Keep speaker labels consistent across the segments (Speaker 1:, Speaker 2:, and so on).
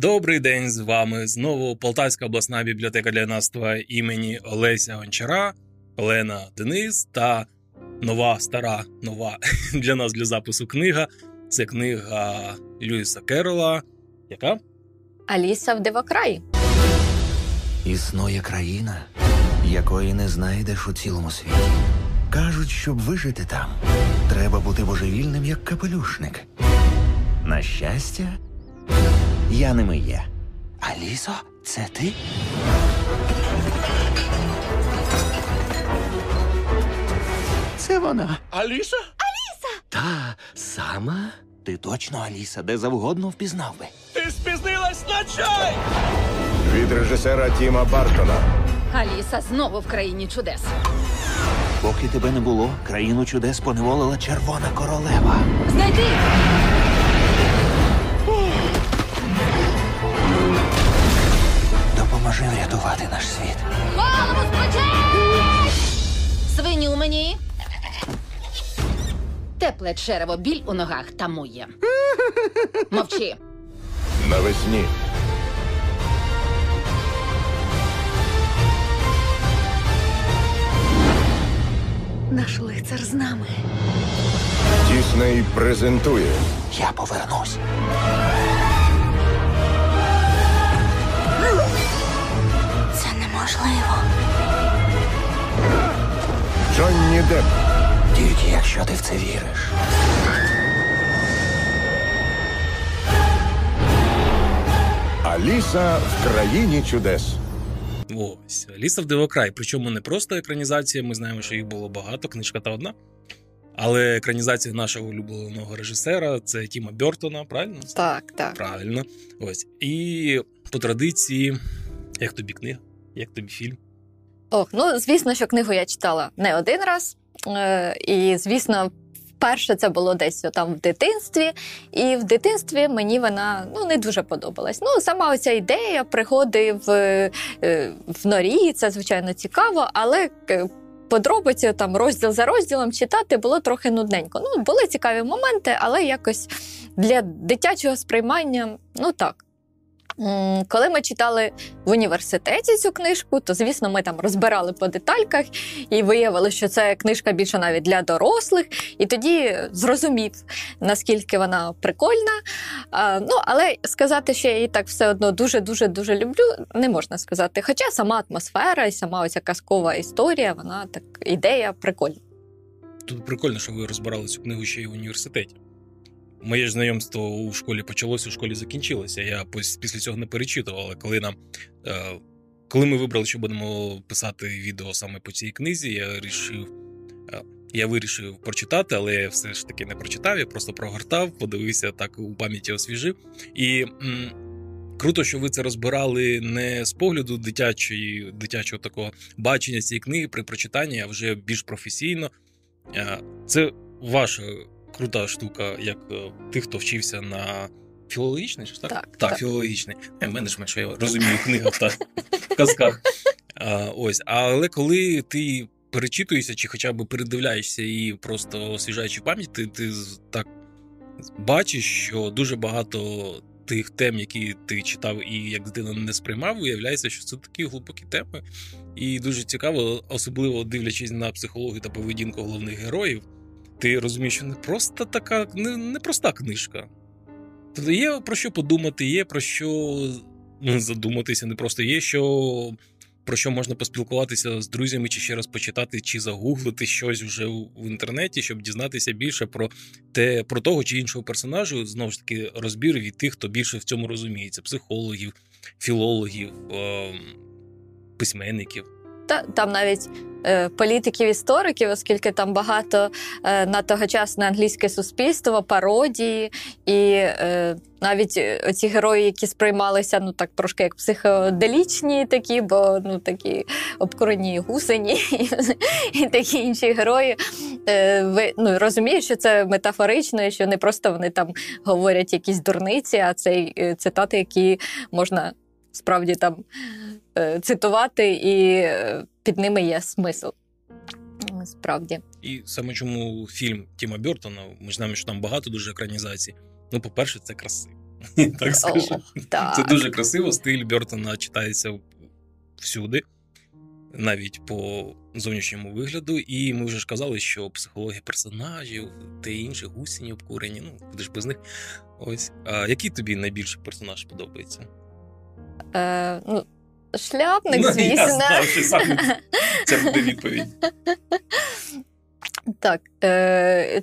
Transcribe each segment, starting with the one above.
Speaker 1: Добрий день з вами знову Полтавська обласна бібліотека для юнацтва імені Олеся Гончара, Олена Денис та нова стара нова для нас для запису книга. Це книга Льюіса Керола. Яка?
Speaker 2: Аліса в дивокраї.
Speaker 3: Існує країна, якої не знайдеш у цілому світі. Кажуть, щоб вижити там, треба бути божевільним, як капелюшник. На щастя, я ними є. Алісо, це ти? Це вона.
Speaker 4: Аліса? Аліса!
Speaker 3: Та сама? Ти точно Аліса, де завгодно впізнав би.
Speaker 4: Ти спізнилась на чай!
Speaker 5: від режисера Тіма Бартона.
Speaker 2: Аліса знову в країні чудес.
Speaker 3: Поки тебе не було, країну чудес поневолила червона королева.
Speaker 2: Знайди!
Speaker 3: Допоможи врятувати наш світ.
Speaker 2: Голову скручи! Свині у мені. Тепле черево, біль у ногах тамує. Мовчи.
Speaker 5: Навесні
Speaker 2: Наш лицар з нами.
Speaker 5: Дісней презентує
Speaker 3: Я повернусь.
Speaker 2: Це неможливо.
Speaker 5: Джонні Депп,
Speaker 3: Тільки якщо ти в це віриш.
Speaker 5: Аліса в країні чудес.
Speaker 1: Ось Ліса в Дивокрай. Причому не просто екранізація. Ми знаємо, що їх було багато, книжка та одна. Але екранізація нашого улюбленого режисера це Тіма Бертона, правильно?
Speaker 2: Так, так.
Speaker 1: Правильно. Ось. І по традиції, як тобі книга, як тобі фільм?
Speaker 6: Ох, ну звісно, що книгу я читала не один раз. Е, і, звісно, вперше це було десь там в дитинстві. І в дитинстві мені вона ну, не дуже подобалась. Ну, сама оця ідея пригоди в, е, в норі, це звичайно цікаво, але. е, Подробиці там розділ за розділом читати було трохи нудненько. Ну, були цікаві моменти, але якось для дитячого сприймання, ну так. Коли ми читали в університеті цю книжку, то звісно, ми там розбирали по детальках і виявили, що це книжка більше навіть для дорослих. І тоді зрозумів, наскільки вона прикольна. Ну, але сказати, що я її так все одно дуже дуже дуже люблю, не можна сказати. Хоча сама атмосфера і сама оця казкова історія, вона так ідея прикольна.
Speaker 1: Тут прикольно, що ви розбирали цю книгу ще й в університеті. Моє знайомство у школі почалося, у школі закінчилося. Я після цього не перечитував, але коли нам. Е, коли ми вибрали, що будемо писати відео саме по цій книзі, я вирішив. е, Я вирішив прочитати, але я все ж таки не прочитав, я просто прогортав, подивився так у пам'яті освіжив. І м, круто, що ви це розбирали не з погляду дитячої, дитячого такого бачення цієї книги при прочитанні, а вже більш професійно. Е, Це ваша крута штука, як е, тих, хто вчився на філологічний, ж так?
Speaker 6: Так,
Speaker 1: так,
Speaker 6: так.
Speaker 1: філологічний. Е, в мене ж я розумію в книгах та в казках. А, ось, але коли ти перечитуєшся чи хоча б передивляєшся і просто освіжаючи пам'ять, ти, ти так бачиш, що дуже багато тих тем, які ти читав і як дитина не сприймав, виявляється, що це такі глибокі теми. І дуже цікаво, особливо дивлячись на психологію та поведінку головних героїв, ти розумієш, що не просто така не, не проста книжка. Тобто є про що подумати, є про що задуматися, не просто є що. Про що можна поспілкуватися з друзями, чи ще раз почитати, чи загуглити щось вже в в інтернеті, щоб дізнатися більше про те, про того чи іншого персонажу. Знову ж таки, розбір від тих, хто більше в цьому розуміється: психологів, філологів, ем, письменників.
Speaker 6: Та там навіть е, політиків, істориків, оскільки там багато е, на тогочасне англійське суспільство, пародії, і е, навіть оці герої, які сприймалися ну так трошки як психоделічні, такі, бо ну такі обкурені гусені і, і такі інші герої. Ви ну, розумієш, що це метафорично, і що не просто вони там говорять якісь дурниці, а це цитати, які можна справді там е, цитувати, і е, під ними є смисл. Справді.
Speaker 1: І саме чому фільм Тіма Бертона, ми ж знаємо, що там багато дуже екранізацій. Ну, по-перше, це красиво. Так скажу. Це дуже красиво. Стиль Бертона читається всюди, навіть по зовнішньому вигляду. І ми вже ж казали, що психологія персонажів та інші гусіні обкурені. Ну, куди ж без них. Ось. А який тобі найбільше персонаж подобається?
Speaker 6: Е, ну, шляпник,
Speaker 1: Ну,
Speaker 6: звісно.
Speaker 1: Я знав, що саме це буде відповідь.
Speaker 6: Так, е,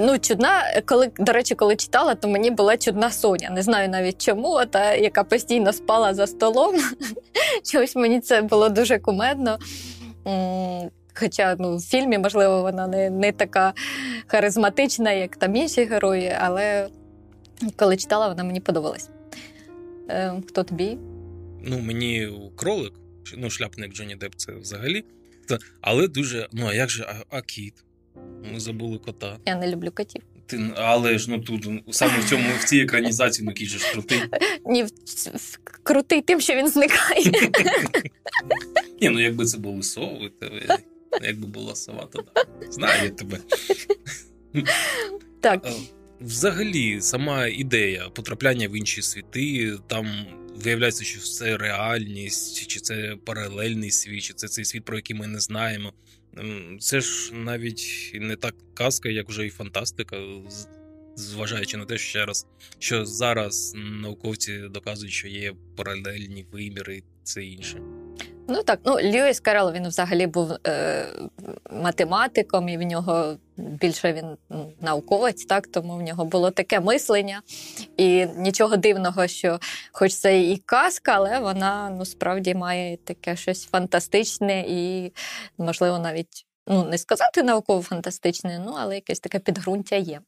Speaker 6: ну, чудна, коли, до речі, коли читала, то мені була чудна Соня. Не знаю навіть чому, та, яка постійно спала за столом. Чогось мені це було дуже кумедно. Хоча ну, в фільмі, можливо, вона не, не така харизматична, як там інші герої, але коли читала, вона мені подобалась. Е, хто тобі?
Speaker 1: Ну, мені кролик, ну, шляпник Джонні Депп це взагалі. Але дуже. Ну, а як же, а, а кіт? Ми забули кота.
Speaker 6: Я не люблю котів.
Speaker 1: Ти, але ж ну тут саме в цьому в цій екранізації ну кіт же ж крутий.
Speaker 6: Ні, крутий тим, що він зникає.
Speaker 1: Ні, ну якби це були сови, то е, якби була сова, то да. Знаю я тебе.
Speaker 6: Так,
Speaker 1: Е, Взагалі, сама ідея потрапляння в інші світи, там виявляється, що це реальність, чи це паралельний світ, чи це цей світ, про який ми не знаємо. Ем, Це ж навіть не так казка, як вже і фантастика, зважаючи на те, що ще раз, що зараз науковці доказують, що є паралельні виміри, це інше.
Speaker 6: Ну так, ну Льюіс Керол він взагалі був е, математиком, і в нього більше він науковець, так тому в нього було таке мислення. І нічого дивного, що хоч це і казка, але вона ну справді має таке щось фантастичне і, можливо, навіть ну не сказати науково-фантастичне, ну але якесь таке підґрунтя є.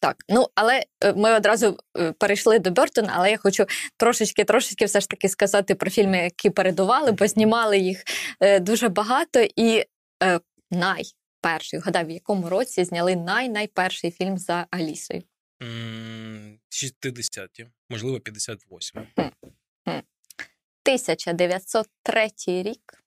Speaker 6: Так, ну але е, ми одразу е, перейшли до Бертона, але я хочу трошечки, трошечки все ж таки сказати про фільми, які передували, бо знімали їх е, дуже багато. І е, найперший, гадав, в якому році зняли най-найперший фільм за Алісою.
Speaker 1: М, 60-ті, можливо, 58.
Speaker 6: 1903 рік.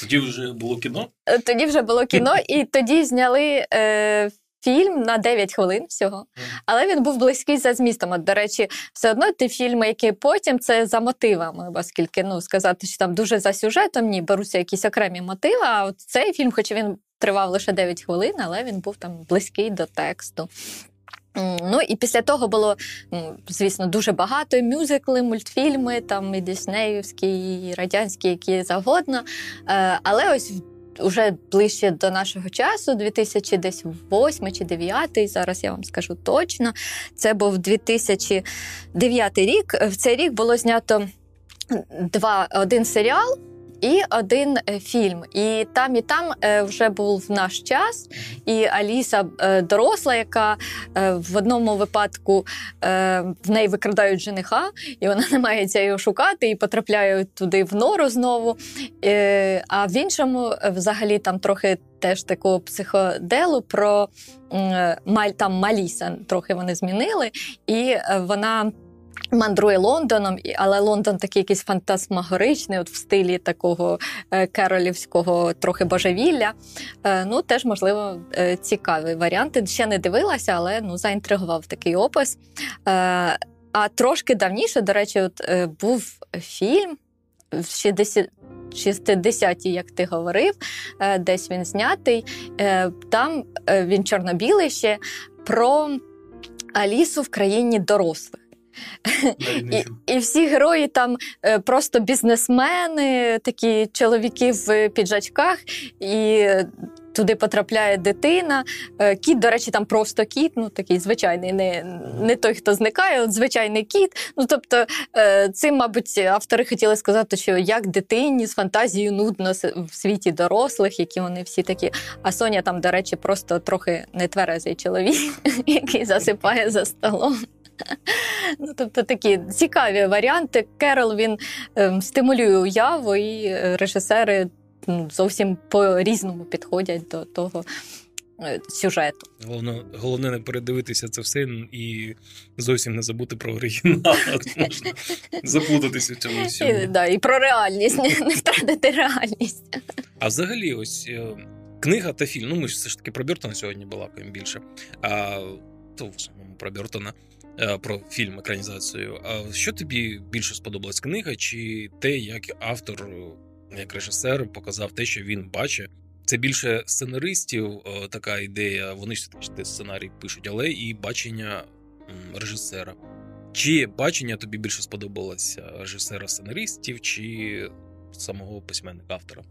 Speaker 1: Тоді вже було кіно.
Speaker 6: Тоді вже було кіно, і тоді зняли е, фільм на 9 хвилин всього. Але він був близький за змістом. От, до речі, все одно ті фільми, які потім це за мотивами, оскільки ну сказати, що там дуже за сюжетом, ні, беруться якісь окремі мотиви. А от цей фільм, хоч він тривав лише 9 хвилин, але він був там близький до тексту. Ну і після того було, звісно, дуже багато мюзикли, мультфільми, там і Диснеївські, і радянські, які завгодно. Е, Але ось в- уже ближче до нашого часу, 2008 чи 2009, зараз я вам скажу точно. Це був 2009 рік. В цей рік було знято два, один серіал. І один е, фільм. І там, і там е, вже був наш час. І Аліса е, доросла, яка в одному випадку в неї викрадають жениха, і вона намагається його шукати і потрапляє туди в нору знову. А в іншому, взагалі, там трохи теж такого психоделу про там Маліса, трохи вони змінили, і вона. Мандрує Лондоном, але Лондон такий якийсь фантасмагоричний, от в стилі такого е, керолівського трохи божевілля. Е, ну, теж, можливо, е, цікавий варіант. Ще не дивилася, але ну, заінтригував такий опис. А трошки давніше, до речі, от, був фільм в 60 60-ті, як ти говорив, десь він знятий. Там він чорно-білий ще про Алісу в країні дорослих. І, і всі герої там е, просто бізнесмени, такі чоловіки в піджачках, і туди потрапляє дитина. Е, Кіт, до речі, там просто кіт, ну такий звичайний, не, не той, хто зникає, от звичайний кіт. Ну тобто, е, цим, мабуть, автори хотіли сказати, що як дитині з фантазією нудно в світі дорослих, які вони всі такі. А Соня там, до речі, просто трохи нетверезий чоловік, який засипає за столом. Ну, тобто такі цікаві варіанти. Керол він ем, стимулює уяву, і е, режисери ну, зовсім по-різному підходять до того е, сюжету.
Speaker 1: Головне, головне не передивитися це все і зовсім не забути про оригінал. Можна заплутатися в цьому
Speaker 6: І,
Speaker 1: всьому.
Speaker 6: да, і про реальність, не, не втратити реальність.
Speaker 1: А взагалі, ось е, книга та фільм. Ну, ми ж все ж таки про Бертона сьогодні балакаємо більше. А то в основному про Бертона. Е, про фільм екранізацію. А що тобі більше сподобалась книга, чи те, як автор, як режисер, показав те, що він бачить? Це більше сценаристів, е, така ідея. Вони ж сценарій пишуть, але і бачення режисера. Чи бачення тобі більше сподобалося режисера сценаристів, чи самого письменника автора?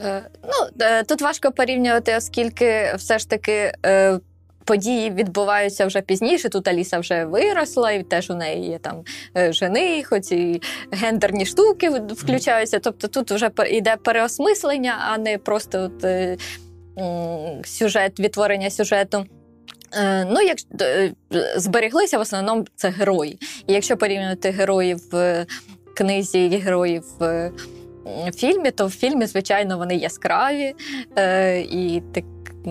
Speaker 6: Е, ну, е, тут важко порівнювати, оскільки все ж таки е, події відбуваються вже пізніше. Тут Аліса вже виросла, і теж у неї є там е, жени, хоч і гендерні штуки включаються. Тобто тут вже йде переосмислення, а не просто от, е, сюжет, відтворення сюжету. Е, Ну, як е, збереглися в основному це герої. І якщо порівнювати героїв в книзі і героїв в фільмі, то в фільмі, звичайно, вони яскраві е, і так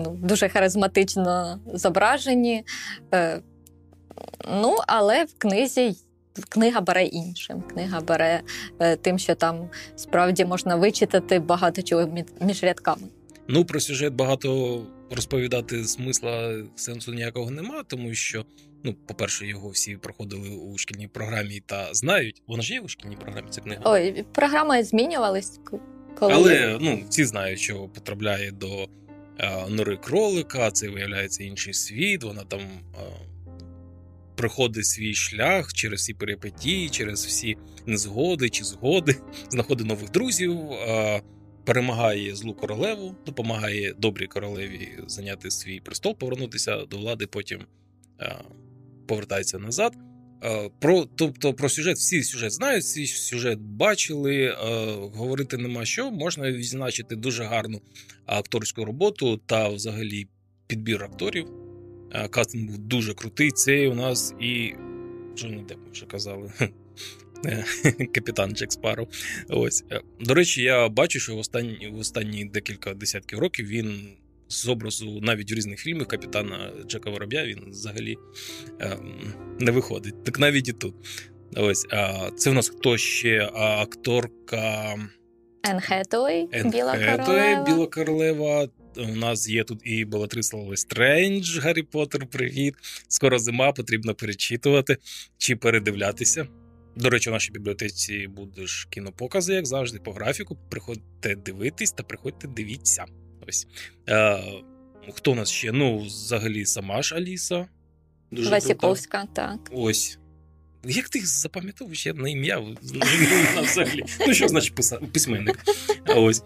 Speaker 6: ну, дуже харизматично зображені. Е, ну, але в книзі книга бере іншим. Книга бере е, тим, що там справді можна вичитати багато чого між рядками.
Speaker 1: Ну, про сюжет багато розповідати смисла сенсу ніякого нема, тому що, ну, по-перше, його всі проходили у шкільній програмі та знають. Вона ж є у шкільній програмі, ця книга.
Speaker 6: Ой, програми змінювались. Коли...
Speaker 1: Але ну, всі знають, що потрапляє до нори кролика, це виявляється інший світ, вона там е, проходить свій шлях через всі перипетії, через всі незгоди чи згоди, знаходить нових друзів, е, перемагає злу королеву, допомагає добрій королеві зайняти свій престол, повернутися до влади, потім е, повертається назад. Е, Про, тобто про сюжет, всі сюжет знають, всі сюжет бачили. е, Говорити нема що. Можна відзначити дуже гарну акторську роботу та взагалі підбір акторів. Е, Кастинг був дуже крутий. Це у нас і Джонні Депп, ми вже казали. Е, Капітан Джек Спарроу. Ось. Е, До речі, я бачу, що в останні, в останні декілька десятків років він з образу навіть в різних фільмах капітана Джека Вороб'я він взагалі ем, не виходить. Так навіть і тут. Ось, а, це в нас хто ще? А, акторка
Speaker 6: Хетуей,
Speaker 1: Енн
Speaker 6: Біла
Speaker 1: Хетуей,
Speaker 6: королева.
Speaker 1: Біла королева. У нас є тут і Белатрис Лестрендж, Гаррі Поттер, привіт. Скоро зима, потрібно перечитувати чи передивлятися. До речі, у нашій бібліотеці будеш кінопокази, як завжди, по графіку. Приходьте дивитись та приходьте дивіться. Ось. Е, хто у нас ще? Ну, взагалі, сама ж Аліса. Дуже крута.
Speaker 6: Васіковська, так.
Speaker 1: Ось. Як ти запам'ятовуєш я на ім'я взагалі? Ну, що значить письменник? Ось.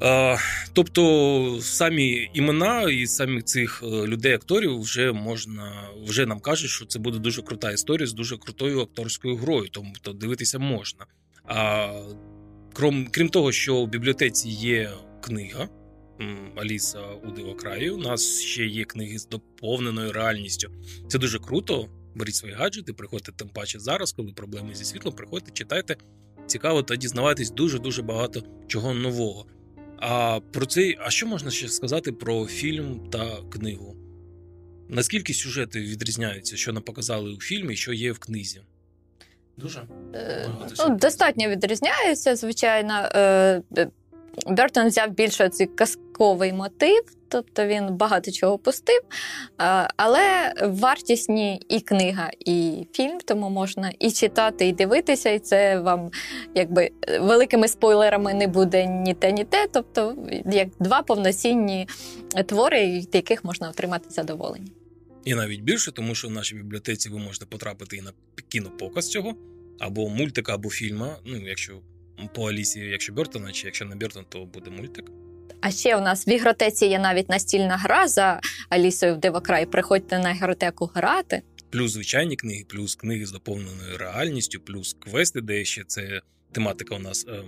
Speaker 1: А, тобто, самі імена і самі цих е, людей-акторів вже можна, вже нам кажуть, що це буде дуже крута історія з дуже крутою акторською грою, тому то дивитися можна. А крім, крім того, що в бібліотеці є книга Аліса у Дивокраї, у нас ще є книги з доповненою реальністю. Це дуже круто. Беріть свої гаджети, приходьте тим паче зараз, коли проблеми зі світлом, приходьте, читайте. Цікаво та дізнавайтесь дуже дуже багато чого нового. А про цей, а що можна ще сказати про фільм та книгу? Наскільки сюжети відрізняються, що нам показали у фільмі, що є в книзі? Дуже
Speaker 6: Е, Ну, достатньо відрізняються, звичайно. Е, е, Бертон взяв більше цей казковий мотив, тобто він багато чого пустив. Але вартісні і книга, і фільм, тому можна і читати, і дивитися, і це вам якби великими спойлерами не буде ні те, ні те. Тобто, як два повноцінні твори, від яких можна отримати задоволення.
Speaker 1: І навіть більше, тому що в нашій бібліотеці ви можете потрапити і на кінопоказ цього, або мультика, або фільма. Ну, якщо по Алісі, якщо Бертона, чи якщо не Бертон, то буде мультик.
Speaker 6: А ще у нас в ігротеці є навіть настільна гра за Алісою в Дивокрай. Приходьте на ігротеку грати.
Speaker 1: Плюс звичайні книги, плюс книги з доповненою реальністю, плюс квести, де ще це тематика у нас е,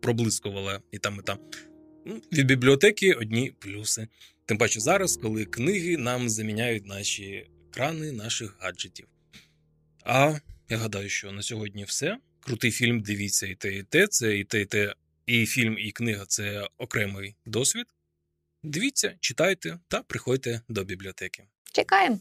Speaker 1: проблискувала і там, і там. Ну, від бібліотеки одні плюси. Тим паче зараз, коли книги нам заміняють наші екрани наших гаджетів. А я гадаю, що на сьогодні все. Крутий фільм, дивіться і те, і те. Це і те, і те. І фільм, і книга це окремий досвід. Дивіться, читайте та приходьте до бібліотеки.
Speaker 6: Чекаємо.